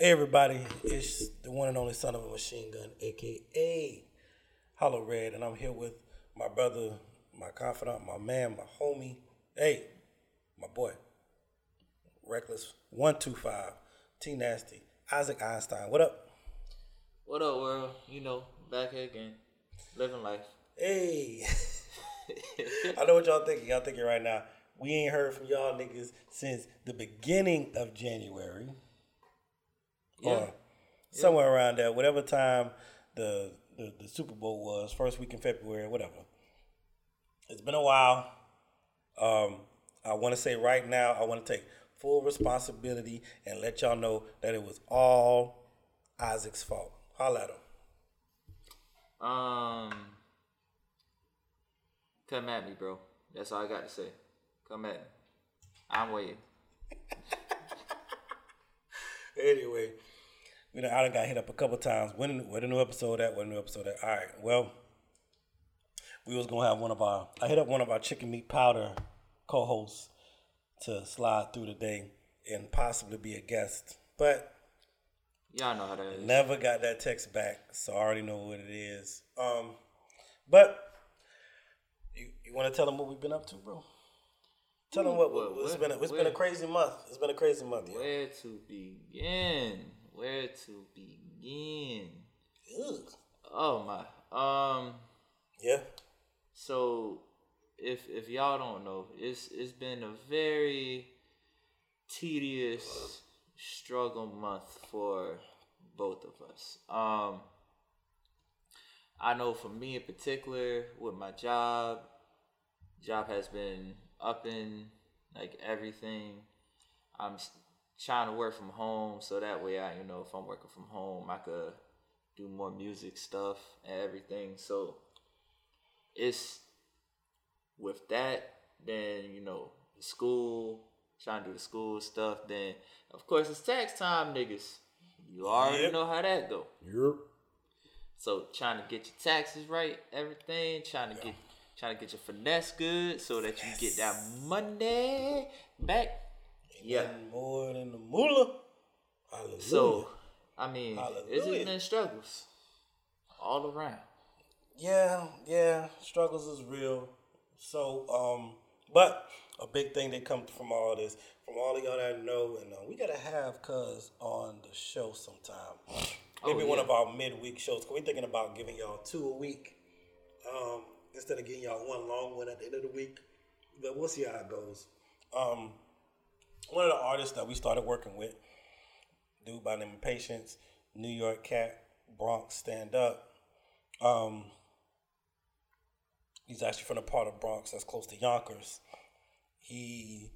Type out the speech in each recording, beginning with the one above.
Hey everybody, it's the one and only son of a machine gun, aka Hollow Red, and I'm here with my brother, my confidant, my man, my homie. Hey, my boy, Reckless One Two Five, T Nasty, Isaac Einstein. What up? What up, world? You know, back here again, living life. Hey, I know what y'all thinking. Y'all thinking right now. We ain't heard from y'all niggas since the beginning of January. Yeah. or somewhere around there, whatever time the, the the Super Bowl was, first week in February, whatever. It's been a while. Um, I want to say right now, I want to take full responsibility and let y'all know that it was all Isaac's fault. Holla at him. Um, come at me, bro. That's all I got to say. Come at me. I'm waiting. Anyway, we know I done got hit up a couple times. When where the new episode at? Where the new episode at? All right. Well, we was gonna have one of our. I hit up one of our chicken meat powder co-hosts to slide through today and possibly be a guest, but Y'all know how that is. never got that text back, so I already know what it is. Um, but you you want to tell them what we've been up to, bro? Tell them what, what, What- it's been. A, it's been a crazy month. It's been a crazy month. yo. Where to begin? Where to begin? Ugh. Oh my. Um. Yeah. So, if if y'all don't know, it's it's been a very tedious struggle month for both of us. Um, I know for me in particular, with my job, job has been up in like everything. I'm trying to work from home, so that way I, you know, if I'm working from home, I could do more music stuff and everything. So it's with that, then you know, the school, trying to do the school stuff, then of course it's tax time, niggas. You already Yep. know how that go. Yep. So trying to get your taxes right, everything, trying to get trying to get your finesse good so that you get that money back. Yeah. More than the moolah. Hallelujah. So I mean, it's Hallelujah. just been struggles all around. yeah, yeah, struggles is real. So, um, but a big thing that comes from all this, from all of y'all that know, and uh, we gotta have Cuz on the show sometime. Maybe Oh, one yeah. of our midweek shows. Cause we're thinking about giving y'all two a week, um, instead of getting y'all one long one at the end of the week. But we'll see how it goes. Um, one of the artists that we started working with, dude by name of Patience, New York Cat, Bronx Stand Up. Um, he's actually from the part of Bronx that's close to Yonkers. He,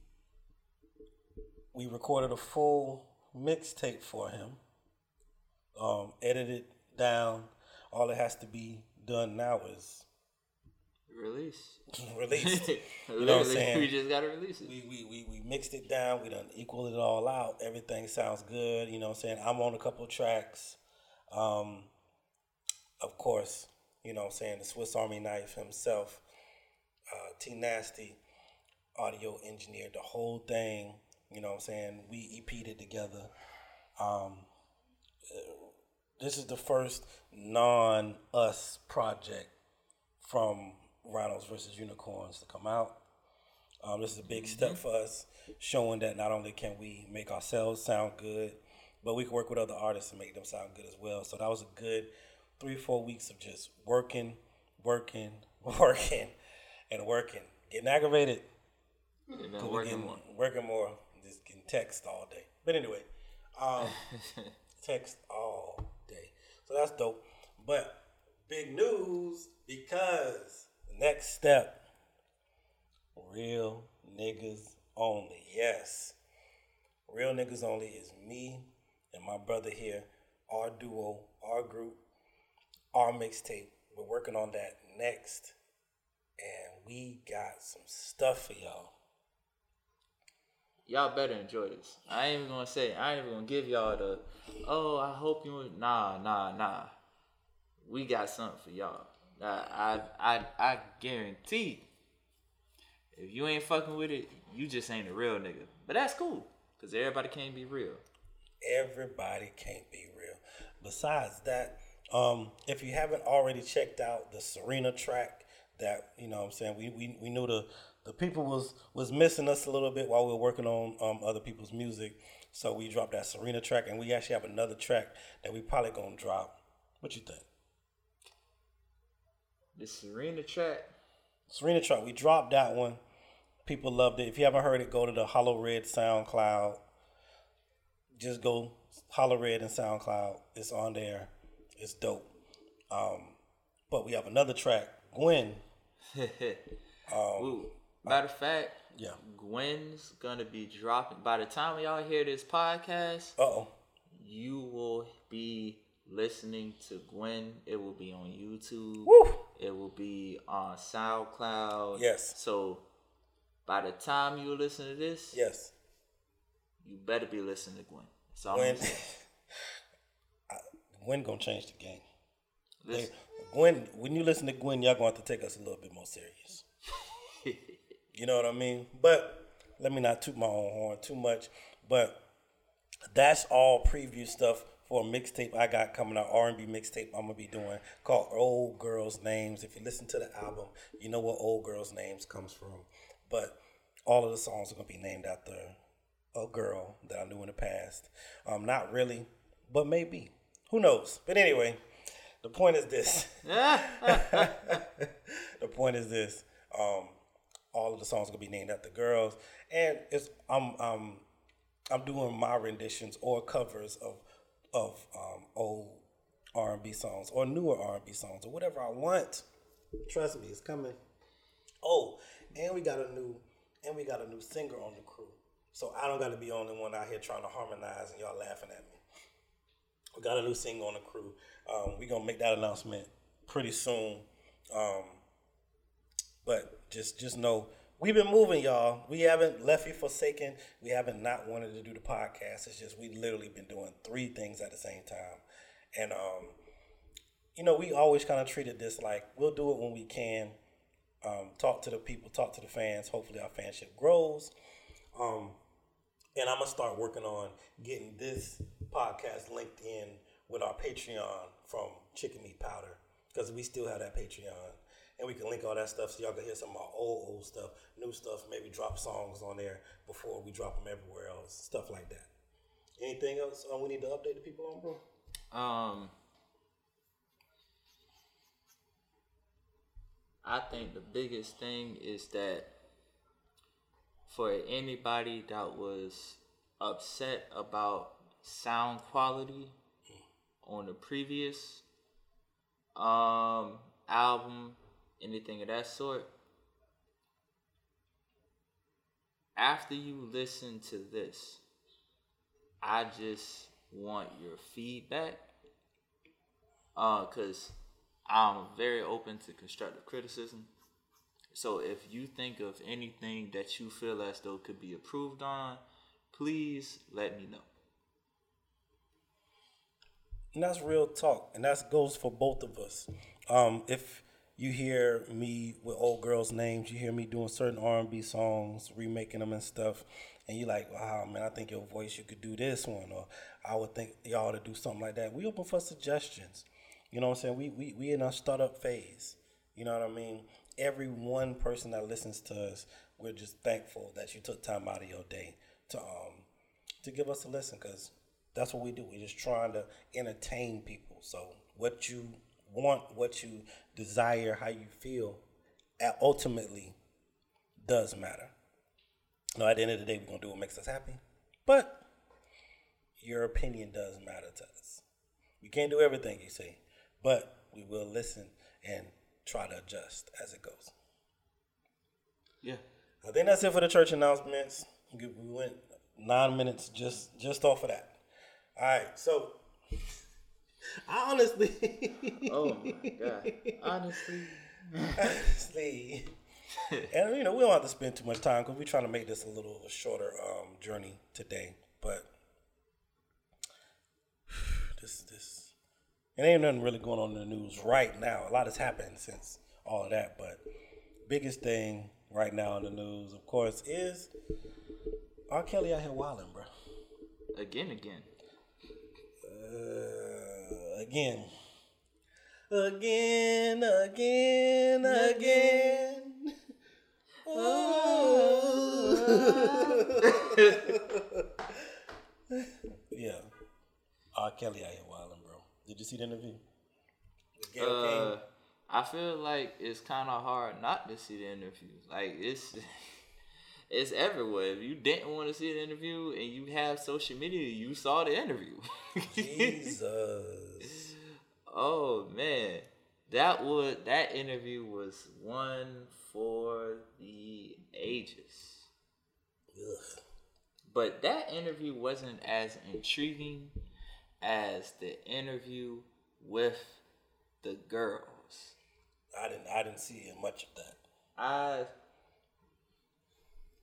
we recorded a full mixtape for him, um, edited down. All it has to be done now is Release. released. you know what I'm saying? We just gotta release it. we, we, we, we mixed it down. We done equaled it all out. Everything sounds good. You know what I'm saying? I'm on a couple tracks. Um, of course, you know what I'm saying? The Swiss Army knife himself, uh, T Nasty, audio engineered the whole thing. You know what I'm saying? We EP'd it together. Um, uh, this is the first non us project from Rhinos versus Unicorns to come out. Um, this is a big step for us, showing that not only can we make ourselves sound good, but we can work with other artists and make them sound good as well. So that was a good three, four weeks of just working, working, working, and working. Getting aggravated, we working getting, more. working more, just getting text all day. But anyway, um, text all day. So that's dope. But big news because next step, real niggas only. Yes. Real niggas only is me and my brother here, our duo, our group, our mixtape. We're working on that next. And we got some stuff for y'all. Y'all better enjoy this. I ain't even gonna say. I ain't even gonna give y'all the. Oh, I hope you. Nah, nah, nah. We got something for y'all. I, I, I, I guarantee. If you ain't fucking with it, you just ain't a real nigga. But that's cool, cause everybody can't be real. Everybody can't be real. Besides that, um, if you haven't already checked out the Serena track, that you know, what I'm saying we, we we knew the the people was was missing us a little bit while we were working on um, other people's music, so we dropped that Serena track, and we actually have another track that we probably gonna drop. What you think? The Serena track. Serena track, we dropped that one. People loved it. If you haven't heard it, go to the Hollow Red SoundCloud. Just go Hollow Red and SoundCloud. It's on there. It's dope. Um, but we have another track, Gwen. Ooh. Matter of fact, Yeah. Gwen's gonna be dropping. By the time y'all hear this podcast, oh. you will be listening to Gwen. It will be on YouTube. Woo! It will be on SoundCloud. Yes. So by the time you listen to this, Yes. you better be listening to Gwen. That's all Gwen. I- Gwen gonna change the game. Listen. Gwen, when you listen to Gwen, y'all gonna have to take us a little bit more serious. You know what I mean? But let me not toot my own horn too much. But that's all preview stuff for a mixtape I got coming out, R and B mixtape I'm gonna be doing called Old Girls Names. If you listen to the album, you know where Old Girls Names comes from. But all of the songs are gonna be named after a girl that I knew in the past. Um, not really, but maybe. Who knows? But anyway, the point is this. the point is this. Um, all of the songs are gonna be named after girls, and it's I'm um I'm doing my renditions or covers of of um, old R and B songs or newer R and B songs or whatever I want. Trust me, it's coming. Oh, and we got a new and we got a new singer on the crew, so I don't got to be the only one out here trying to harmonize and y'all laughing at me. We got a new singer on the crew. Um, we gonna make that announcement pretty soon. Um, but just just know we've been moving, y'all. We haven't left you forsaken. We haven't not wanted to do the podcast. It's just we literally been doing three things at the same time, and um, you know we always kind of treated this like we'll do it when we can. Um, talk to the people, talk to the fans. Hopefully our fanship grows. Um, and I'm gonna start working on getting this podcast linked in with our Patreon from Chicken Meat Powder because we still have that Patreon, and we can link all that stuff so y'all can hear some of our old old stuff, new stuff. Maybe drop songs on there before we drop them everywhere else, stuff like that. Anything else um, we need to update the people on, bro? Um, I think the biggest thing is that for anybody that was upset about sound quality on the previous um album, anything of that sort, after you listen to this, I just want your feedback. Uh, cause I'm very open to constructive criticism. So if you think of anything that you feel as though could be approved on, please let me know. And that's real talk, and that goes for both of us. Um, if you hear me with old girls' names, you hear me doing certain R and B songs, remaking them and stuff, and you're like, wow, man, I think your voice you could do this one, or I would think y'all to do something like that. We open for suggestions. You know what I'm saying? We we we in our startup phase. You know what I mean? Every one person that listens to us, we're just thankful that you took time out of your day to um to give us a listen because that's what we do. We're just trying to entertain people. So what you want, what you desire, how you feel, ultimately does matter. No, at the end of the day, we're gonna do what makes us happy, but your opinion does matter to us. We can't do everything you say, but we will listen and try to adjust as it goes. Yeah. I think that's it for the church announcements. We we went nine minutes just just off of that. All right, so honestly, Oh my god. Honestly. honestly, and you know we don't have to spend too much time because we're trying to make this a little shorter um, journey today. But this this it ain't nothing really going on in the news right now. A lot has happened since all of that, but biggest thing right now in the news, of course, is R. Kelly out here wilding, bro. Again, again. Again. Again, again, again. yeah. R. Kelly out here wilding, bro. Did you see the interview? Uh, I feel like it's kind of hard not to see the interviews. Like it's it's everywhere. If you didn't want to see the interview and you have social media, you saw the interview. Jesus. oh man, that would that interview was one for the ages. Ugh. But that interview wasn't as intriguing as the interview with the girls. I didn't I didn't see much of that. I,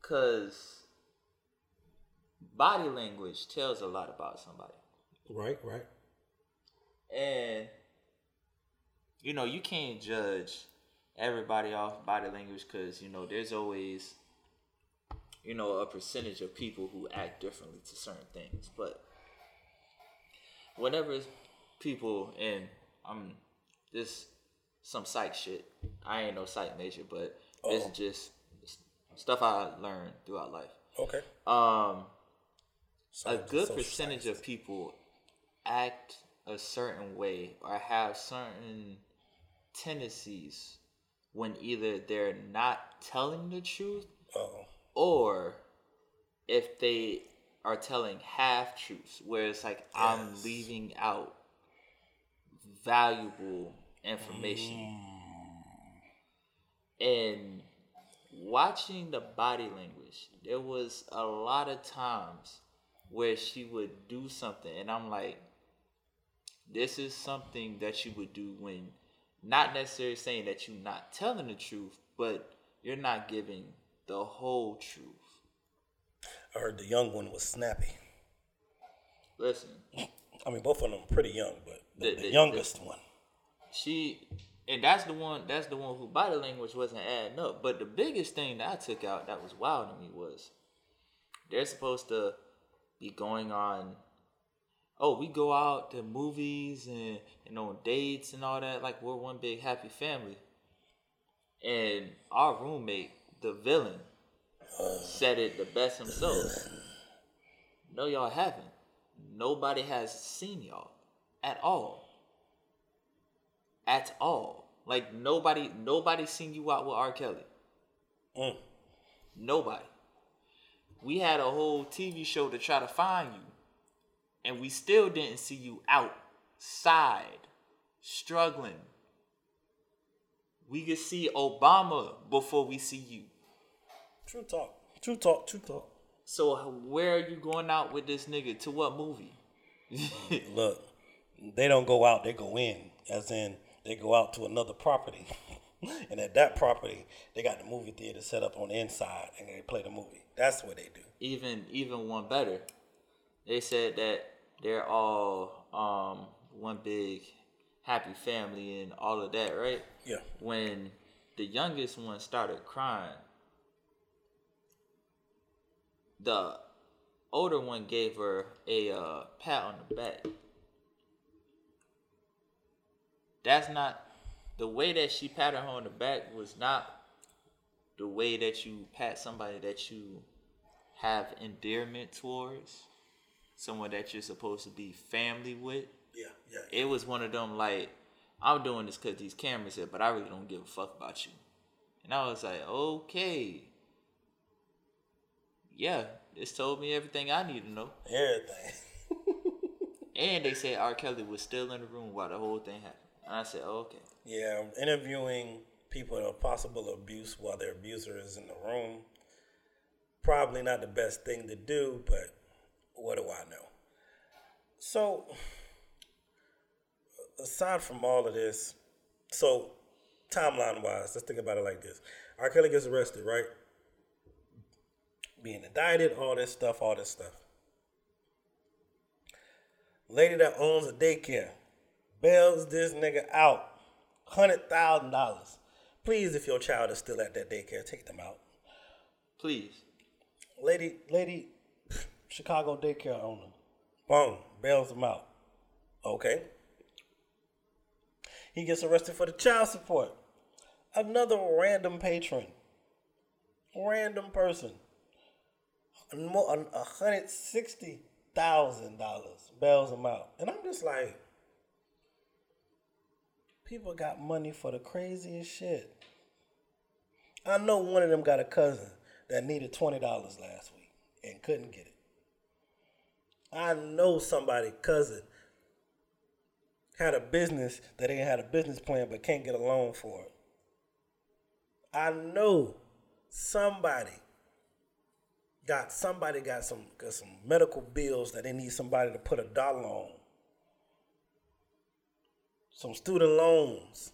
cause body language tells a lot about somebody, Right, right. and you know you can't judge everybody off body language because you know there's always you know a percentage of people who act differently to certain things, but whenever people and I'm this some psych shit. I ain't no psych major, but Oh. is just stuff I learned throughout life. Okay. Um, a good percentage science. of people act a certain way or have certain tendencies when either they're not telling the truth Uh-oh. or if they are telling half truths where it's like I'm leaving out valuable information. And watching the body language, there was a lot of times where she would do something and I'm like this is something that you would do when not necessarily saying that you're not telling the truth, but you're not giving the whole truth. I heard the young one was snappy. Listen, I mean, both of them pretty young, but the, The- the, the- youngest one. she and that's the one that's the one who body language wasn't adding up. But the biggest thing that I took out that was wild to me was they're supposed to be going on oh, we go out to movies and and on dates and all that, like we're one big happy family. And our roommate, the villain, said it the best himself. No, y'all haven't. Nobody has seen y'all at all. At all. Like nobody nobody seen you out with R. Kelly. Mm. Nobody. We had a whole TV show to try to find you. And we still didn't see you outside struggling. We could see Obama before we see you. True talk. True talk. True talk. So where are you going out with this nigga? To what movie? Look, they don't go out; they go in. As in, they go out to another property, and at that property, they got the movie theater set up on the inside, and they play the movie. That's what they do. even even one better. They said that they're all um one big happy family and all of that, right? Yeah. When the youngest one started crying, the older one gave her a uh, pat on the back. That's not the way that she patted her on the back was not the way that you pat somebody that you have endearment towards, someone that you're supposed to be family with. Yeah. Yeah. It was one of them like, I'm doing this because these cameras here, but I really don't give a fuck about you. And I was like, okay. Yeah, this told me everything I need to know. Everything. And they said R. Kelly was still in the room while the whole thing happened. I said, oh, okay. Yeah, interviewing people of possible abuse while their abuser is in the room. Probably not the best thing to do, but what do I know? So, aside from all of this, so timeline wise, let's think about it like this: R. Kelly gets arrested, right? Being indicted, all this stuff, all this stuff. Lady that owns a daycare bails this nigga out. Hundred thousand dollars. Please, if your child is still at that daycare, take them out. Please. Lady, lady, Chicago daycare owner. Boom, bails them out. Okay. He gets arrested for the child support. Another random patron, random person, a hundred sixty thousand dollars bails him out, and I'm just like, people got money for the craziest shit. I know one of them got a cousin that needed twenty dollars last week and couldn't get it. I know somebody cousin had a business that ain't had a business plan but can't get a loan for it. I know somebody got somebody got some got some medical bills that they need somebody to put a dollar on. Some student loans.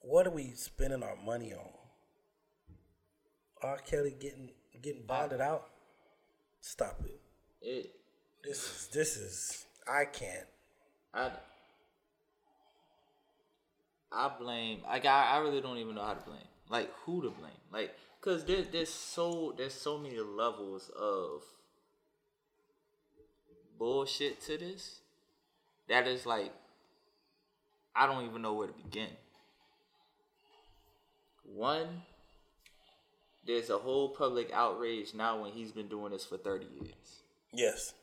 What are we spending our money on? R. Kelly getting getting bonded out? Stop it. It. This is this is I can't. I. I blame. Like I, I really don't even know how to blame. Like who to blame. Like because there, there's so there's so many levels of bullshit to this that is like I don't even know where to begin. One, there's a whole public outrage now when he's been doing this for 30 years. Yes.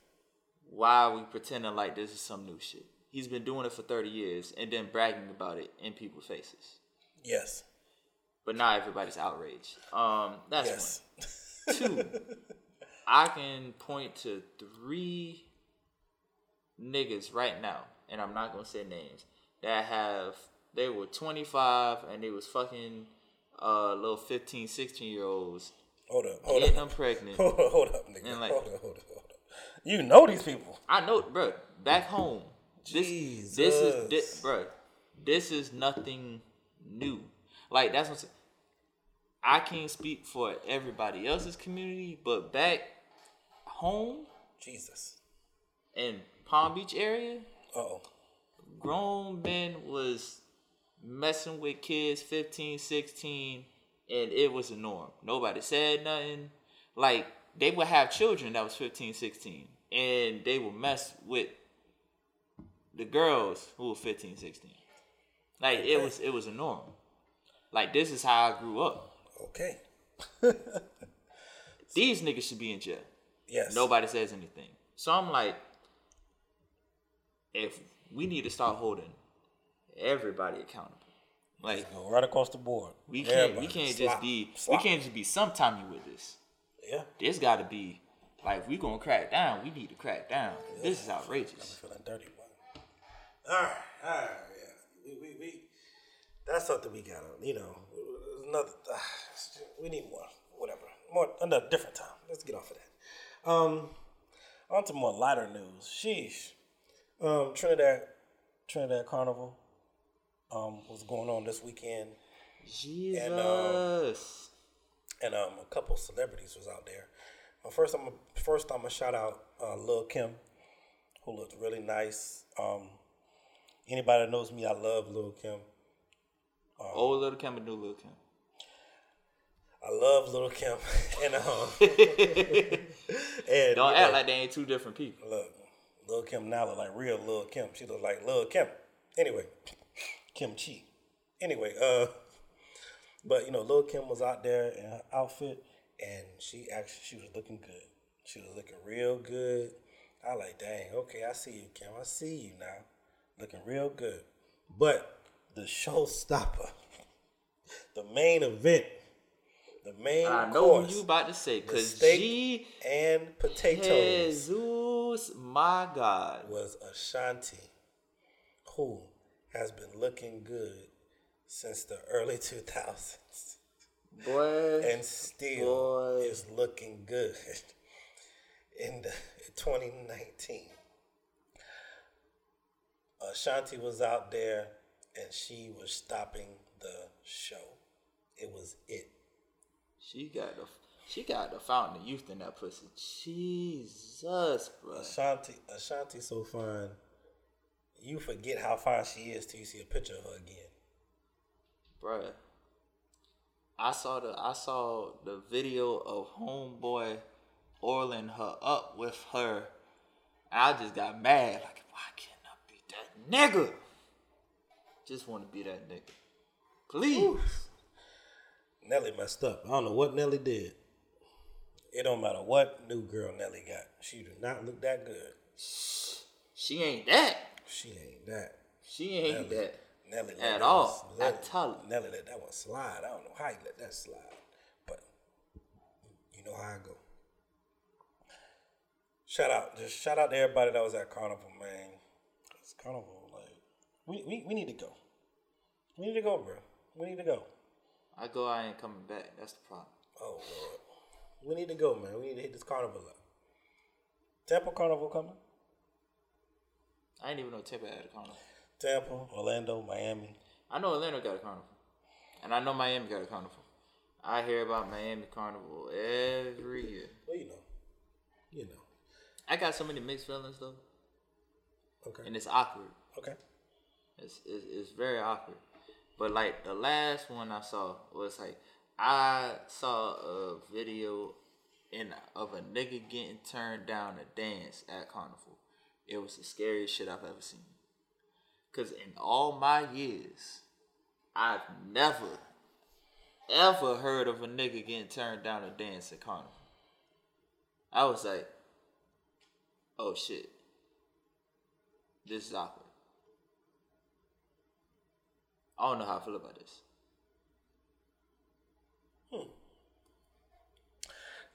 Why are we pretending like this is some new shit? He's been doing it for 30 years and then bragging about it in people's faces. Yes. But now everybody's outraged. Um, that's Yes. one. Two, I can point to three niggas right now, and I'm not gonna say names, that have they were 25 and they was fucking uh little 15, 16 year olds Hold up. Hold getting up. them pregnant. Hold up, hold up, nigga. And like- hold up, hold up, hold up. You know these people. I know, bro. Back home, this this is this, bro. This is nothing new. Like that's what I'm saying. I can't speak for everybody else's community, but back home Jesus. in Palm Beach area, oh. grown men was messing with kids 15, 16, and it was a norm. Nobody said nothing. Like they would have children that was 15, 16, and they would mess with the girls who were 15, 16. Like it was it was a norm. Like this is how I grew up. Okay. These niggas should be in jail. Yes. Nobody says anything. So I'm like, if we need to start holding everybody accountable. Like Go right across the board. we can't we can't Slop. just be Slop. we can't just be sometimey with this. Yeah. There's gotta be like if we gonna crack down, we need to crack down. This is outrageous. feeling dirty, boy. All right, all right, yeah. We, we, we that's something we gotta, you know, another. Uh, we need more, whatever, more another different time. Let's get off of that. Um, on to more lighter news. Sheesh. Um, Trinidad, Trinidad Carnival, um, was going on this weekend, Jesus. and um, a couple celebrities was out there. Uh, first, I'm first I'm gonna shout out uh, Lil Kim, who looked really nice. Um, anybody that knows me, I love Lil Kim. Old little Kim and new little Kim. I love Lil Kim, and um, and Don't act know, like they ain't two different people. look, Lil Kim now look like real Lil Kim. She look like Lil Kim. Anyway, Kim Chi. Anyway, uh, but you know, Lil Kim was out there in her outfit, and she actually she was looking good. She was looking real good. I like, dang, okay, I see you, Kim. I see you now, looking real good. But the showstopper, the main event, the main I know course, what you about to say, cause steak G and potatoes Jesus, my God. was Ashanti, who has been looking good since the early 2000s Boy. and still Boy. is looking good in the 2019. Ashanti was out there and she was stopping the show. It was it. She got the she got the fountain of youth in that pussy. Jesus, bro. Ashanti, Ashanti so fine. You forget how fine she is till you see a picture of her again. Bruh. I saw the I saw the video of homeboy oiling her up with her. I just got mad. Like, why can't I beat that nigga? Just want to be that nigga. Please. Ooh. Nelly messed up. I don't know what Nelly did. It don't matter what new girl Nelly got. She do not look that good. She ain't that. She ain't that. She ain't Nelly, that. Nelly let At all. one- At all. Nelly let that one slide. I don't know how you let that slide, but you know how I go. Shout out, just shout out to everybody that was at Carnival, man. It's Carnival, like we, we, we need to go. We need to go, bro. We need to go. I go, I ain't coming back. That's the problem. Oh Lord, we need to go, man. We need to hit this carnival up. Tampa Carnival coming. I didn't even know Tampa had a carnival. Tampa, Orlando, Miami. I know Orlando got a carnival, and I know Miami got a carnival. I hear about Miami carnival every year. Well, you know, you know. I got so many mixed feelings though, Okay. and it's awkward. Okay. It's, it's it's very awkward. But like the last one I saw was like I saw a video in of a nigga getting turned down to dance at carnival. It was the scariest shit I've ever seen. Cause in all my years, I've never ever heard of a nigga getting turned down to dance at carnival. I was like, oh shit. This is awkward. I don't know how I feel about this.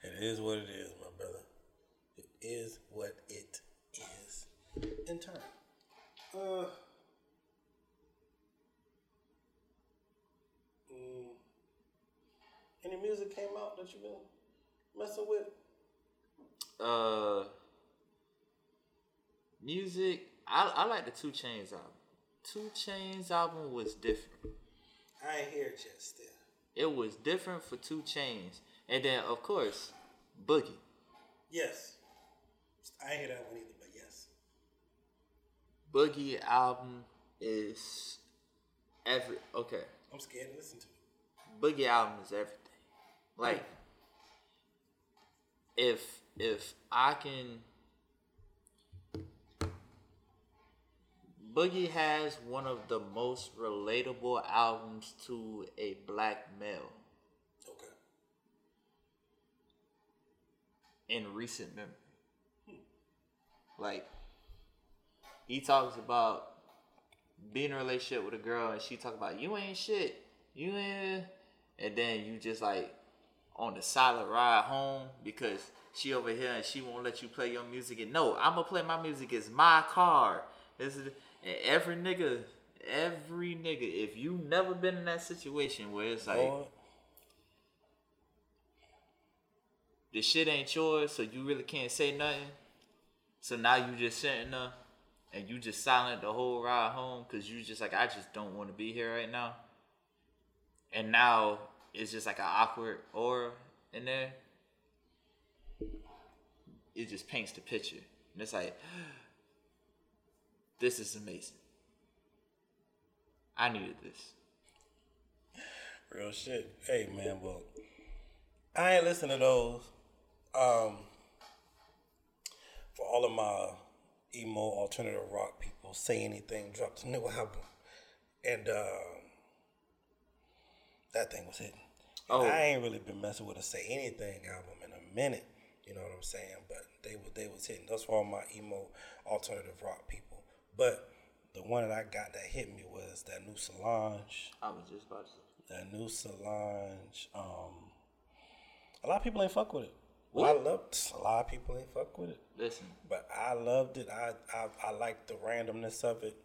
It is what it is, my brother. It is what it is. In turn. Uh. mm, any music came out that you've been messing with? Uh, music. I I like the 2 Chainz album. 2 Chainz album was different. I ain't hear it yet still. It was different for 2 Chainz, and then of course, Boogie. Yes. I hear that one either, but yes. Boogie album is every okay. I'm scared to listen to it. Boogie album is everything. Like if if I can Boogie has one of the most relatable albums to a black male Okay. In recent memory. Like he talks about being in a relationship with a girl and she talk about you ain't shit. You ain't and then you just like on the solid ride home because she over here and she won't let you play your music and no, I'ma play my music. It's my car. This is and every nigga every nigga, if you never been in that situation where it's like Lord, the shit ain't yours, so you really can't say nothing. So now you just sitting there and you just silent the whole ride home because you just like, I just don't want to be here right now. And now it's just like an awkward aura in there. It just paints the picture. And it's like, this is amazing. I needed this. Real shit. Hey man, well, I ain't listen to those. Um, for all of my emo alternative rock people, Say Anything dropped a new album, and um, that thing was hitting. Oh. I ain't really been messing with a Say Anything album in a minute. You know what I'm saying? But they were they was hitting. Those for all my emo alternative rock people. But the one that I got that hit me was that new Solange I was just about to say. that new Solange. Um, a lot of people ain't fuck with it. I loved a lot of people ain't fuck with it, Listen, but I loved it. I I, I like the randomness of it.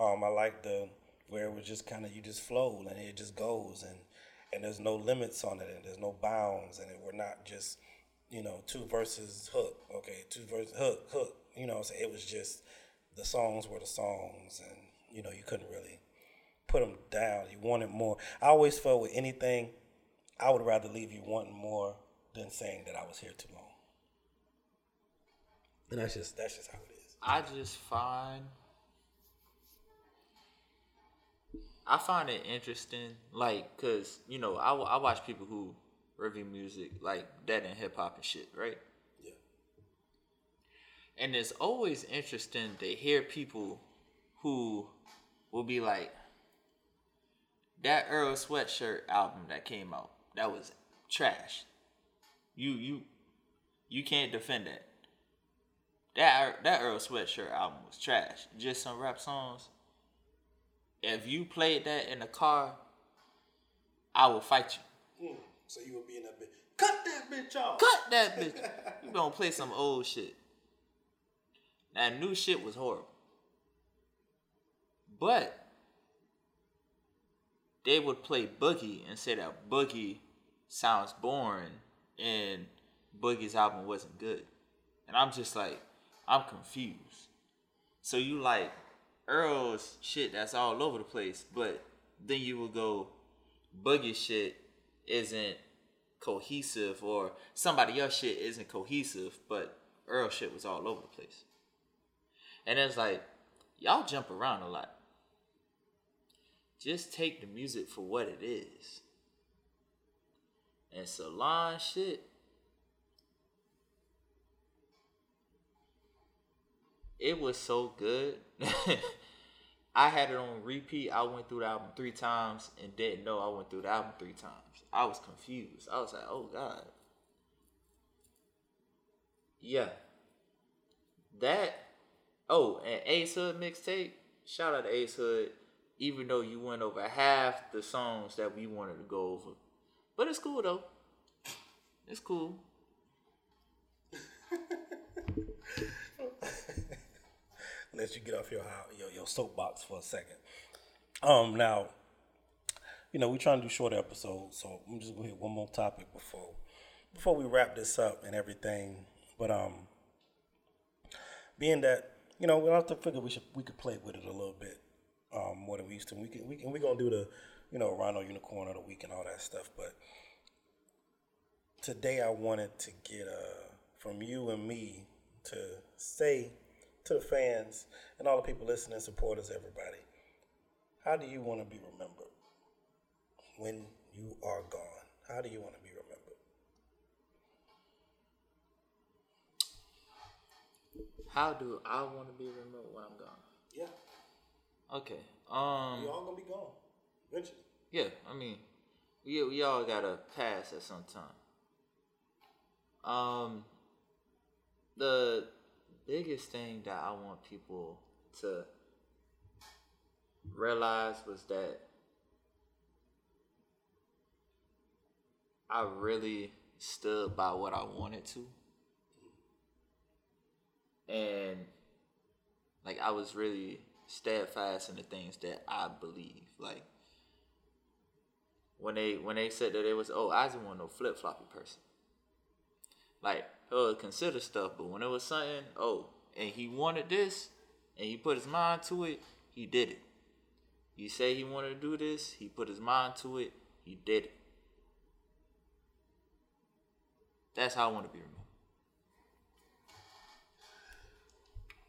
Um, I like the where it was just kind of you just flow and it just goes and and there's no limits on it and there's no bounds and it, we're not just you know two verses hook okay two verses hook hook you know so it was just the songs were the songs and you know you couldn't really put them down. You wanted more. I always felt with anything, I would rather leave you wanting more than saying that I was here too long. And that's just that's just how it is. I just find I find it interesting, like, cause you know I, I watch people who review music like that and hip hop and shit, right? Yeah. And it's always interesting to hear people who will be like, that Earl Sweatshirt album that came out, that was trash. You you you can't defend that. That that Earl Sweatshirt album was trash. Just some rap songs. If you played that in the car, I will fight you. Mm, so you would be in that bitch. Cut that bitch off. Cut that bitch. you gonna play some old shit. That new shit was horrible. But they would play Boogie and say that Boogie sounds boring and Boogie's album wasn't good. And I'm just like, I'm confused. So you like Earl's shit that's all over the place, but then you will go, Boogie shit isn't cohesive or somebody else shit isn't cohesive, but Earl shit was all over the place. And it's like, y'all jump around a lot. Just take the music for what it is. And Solange shit. It was so good. I had it on repeat. I went through the album three times and didn't know I went through the album three times. I was confused. I was like, oh God. Yeah. That oh, and Ace Hood mixtape. Shout out to Ace Hood. Even though you went over half the songs that we wanted to go over. But it's cool though. It's cool. Let you get off your, your your soapbox for a second. Um, now, you know, we're trying to do short episodes, so I'm just gonna hit one more topic before before we wrap this up and everything. But um, being that you know, we have to figure we should we could play with it a little bit um, more than we used to. We can we can we gonna do the you know Rhino Unicorn of the week and all that stuff. But today I wanted to get uh from you and me to say to the fans and all the people listening, supporters, everybody, how do you want to be remembered when you are gone? How do you want to be remembered? How do I want to be remembered when I'm gone? Yeah. Okay. Um. We all gonna be gone eventually. Yeah, I mean, we we all gotta pass at some time. Um. The biggest thing that I want people to realize was that I really stood by what I wanted to. And like I was really steadfast in the things that I believe. Like when they when they said that it was oh I didn't want no flip floppy person. Like oh consider stuff, but when it was something oh and he wanted this and he put his mind to it, he did it. You say he wanted to do this, he put his mind to it, he did it. That's how I want to be remembered.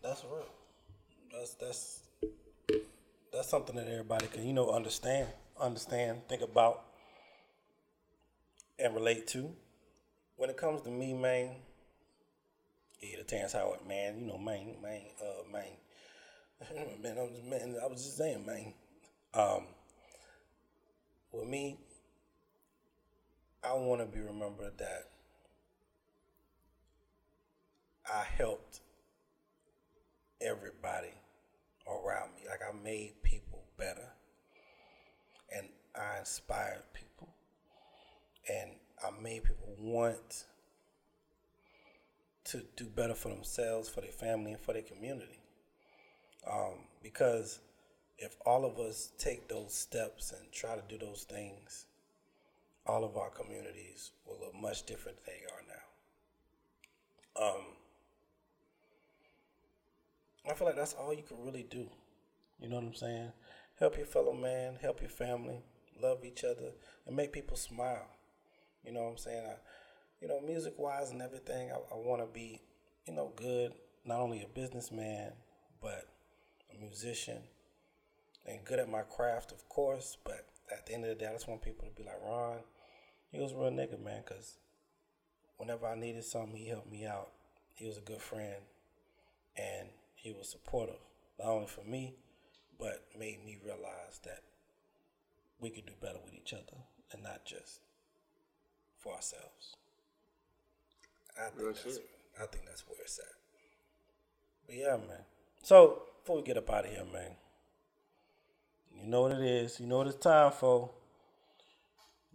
That's real. That's that's that's something that everybody can you know understand, understand, think about, and relate to. When it comes to me, man, yeah, the Terrence Howard, man, you know, man, man, uh, man, man, I was, man, I was just saying, man. Um, with me, I want to be remembered that I helped everybody around me. Like I made people better I inspired people and I made people want to do better for themselves, for their family, and for their community. Um, because if all of us take those steps and try to do those things, all of our communities will look much different than they are now. Um, I feel like that's all you can really do. You know what I'm saying? Help your fellow man, help your family, love each other, and make people smile. You know what I'm saying? I, you know, music wise and everything, I, I want to be, you know, good, not only a businessman, but a musician and good at my craft, of course. But at the end of the day, I just want people to be like, Ron, he was a real nigga, man, because whenever I needed something, he helped me out. He was a good friend and he was supportive, not only for me, but made me realize that we could do better with each other and not just for ourselves. I think that's. I think that's where it's at. But yeah, man. So before we get up out of here, man, you know what it is. You know what it's time for.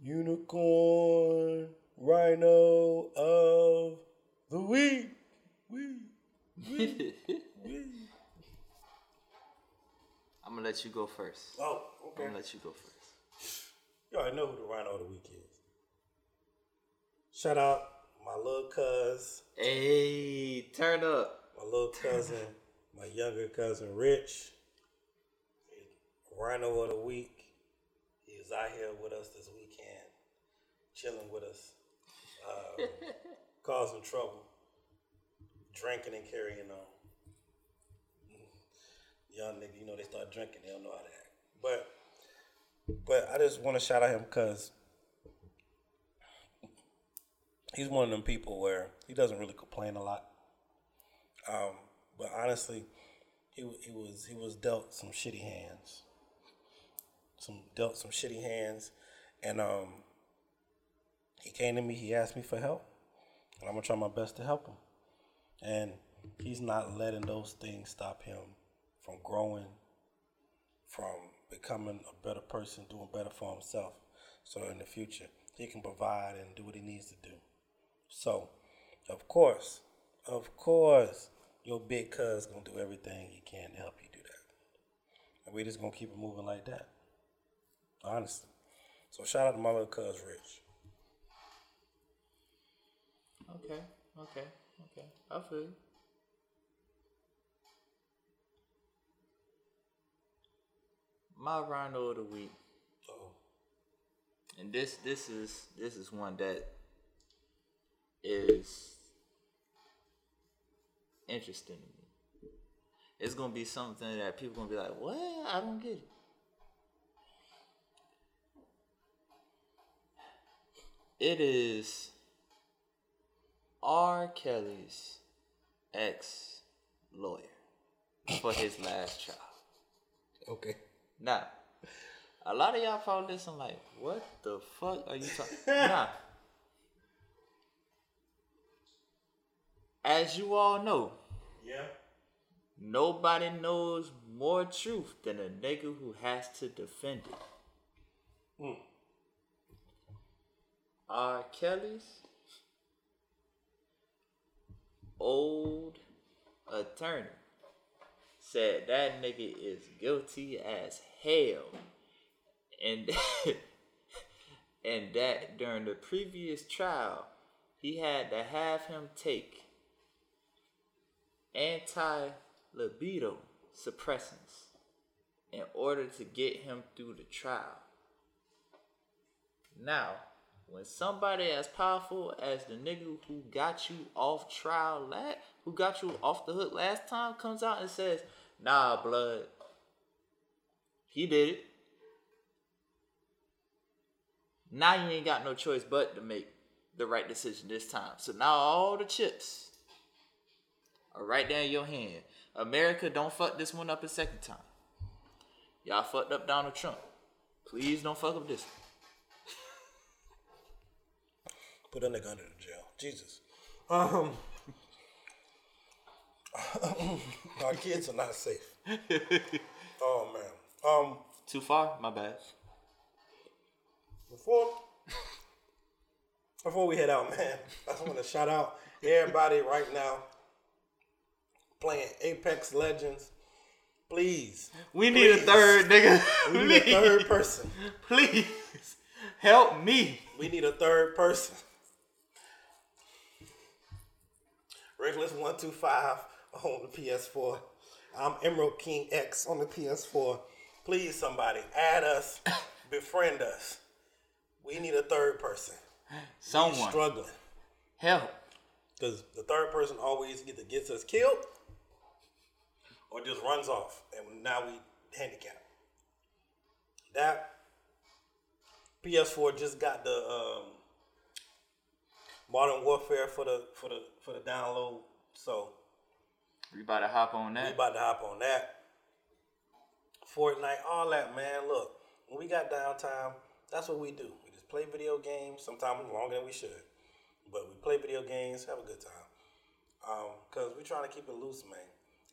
Unicorn Rhino of the week. Week. I'm gonna let you go first. Oh, I'm okay. gonna let you go first. You already know who the Rhino of the week is. Shout out my little cuz, Hey, turn up. my little cousin, my younger cousin Rich. Rhino of the week. He was out here with us this weekend, chilling with us, uh, causing trouble, drinking and carrying on. Young nigga, you know they start drinking, they don't know how to act. But but I just want to shout out him because he's one of them people where he doesn't really complain a lot. Um, but honestly, he he was he was dealt some shitty hands, some dealt some shitty hands, and um, he came to me. He asked me for help, and I'm gonna try my best to help him. And he's not letting those things stop him from growing, from becoming a better person, doing better for himself. So in the future, he can provide and do what he needs to do. So, of course, of course, your big cuz gonna do everything he can to help you do that. And we just gonna keep it moving like that. Honestly. So shout out to my little cuz Rich. Okay, okay, okay. I feel you. My rhino of the week, Oh, and this this is this is one that is interesting to me. It's gonna be something that people gonna be like, "What? I don't get it." It is R. Kelly's ex lawyer for his last child. okay. Now, a lot of y'all probably listen like, what the fuck are you talking? nah. As you all know, Yeah. nobody knows more truth than a nigga who has to defend it. Mm. R. Kelly's old attorney said that nigga is guilty as hell. And and that during the previous trial, he had to have him take anti libido suppressants in order to get him through the trial. Now, when somebody as powerful as the nigga who got you off trial last, who got you off the hook last time comes out and says, nah, blood, he did it. Now you ain't got no choice but to make the right decision this time. So now all the chips are right there in your hand. America, don't fuck this one up a second time. Y'all fucked up Donald Trump. Please don't fuck up this one. Put that nigga under the jail. Jesus. Um, our kids are not safe. oh man. Um, Too far? My bad. before before we head out, man, I just want to shout out everybody right now playing Apex Legends. Please, We need a third nigga. we need a third person. Please. Help me. We need a third person. Reckless one two five on the PS4. I'm Emerald King X on the PS4. Please, somebody, add us, befriend us. We need a third person. Someone. struggling Help. because the third person always either gets us killed or just runs off, and now we handicapped. That PS4 just got the um, Modern Warfare for the for the for the download, so We about to hop on that. we about to hop on that. Fortnite, all that, man. Look, when we got downtime, that's what we do. We just play video games. Sometimes longer than we should, but we play video games, have a good time. Um, cause we're trying to keep it loose, man.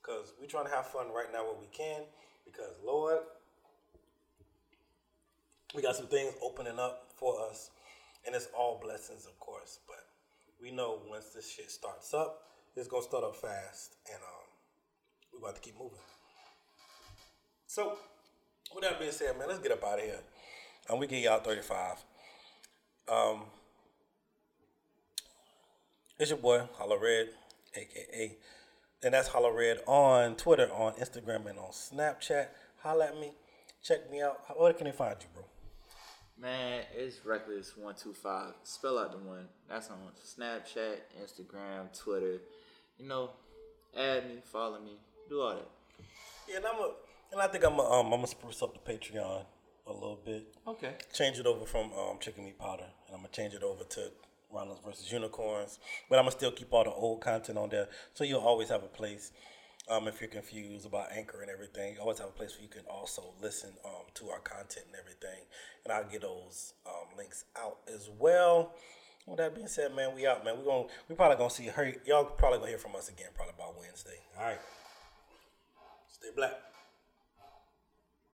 Cause we're trying to have fun right now where we can. Because Lord, we got some things opening up for us, and it's all blessings, of course. But we know once this shit starts up, it's gonna start up fast, and um, we about to keep moving. So, with that being said, man, let's get up out of here. And we get y'all 35. Um, it's your boy, Hollow Red, aka, and that's Hollow Red on Twitter, on Instagram, and on Snapchat. Holla at me, check me out. Where can they find you, bro? Man, it's reckless one two five. Spell out the one. That's on Snapchat, Instagram, Twitter. You know, add me, follow me, do all that. Yeah, and I'm a, and I think I'm a, um, I'm gonna spruce up the Patreon a little bit. Okay. change it over from um, chicken meat powder, and I'm gonna change it over to Rhinos versus Unicorns. But I'm gonna still keep all the old content on there, so you'll always have a place. Um, if you're confused about Anchor and everything, you always have a place where you can also listen um, to our content and everything. And I'll get those um, links out as well. With that being said, man, we out, man. We going we probably gonna see her. Y'all probably gonna hear from us again, probably by Wednesday. All right. Stay black.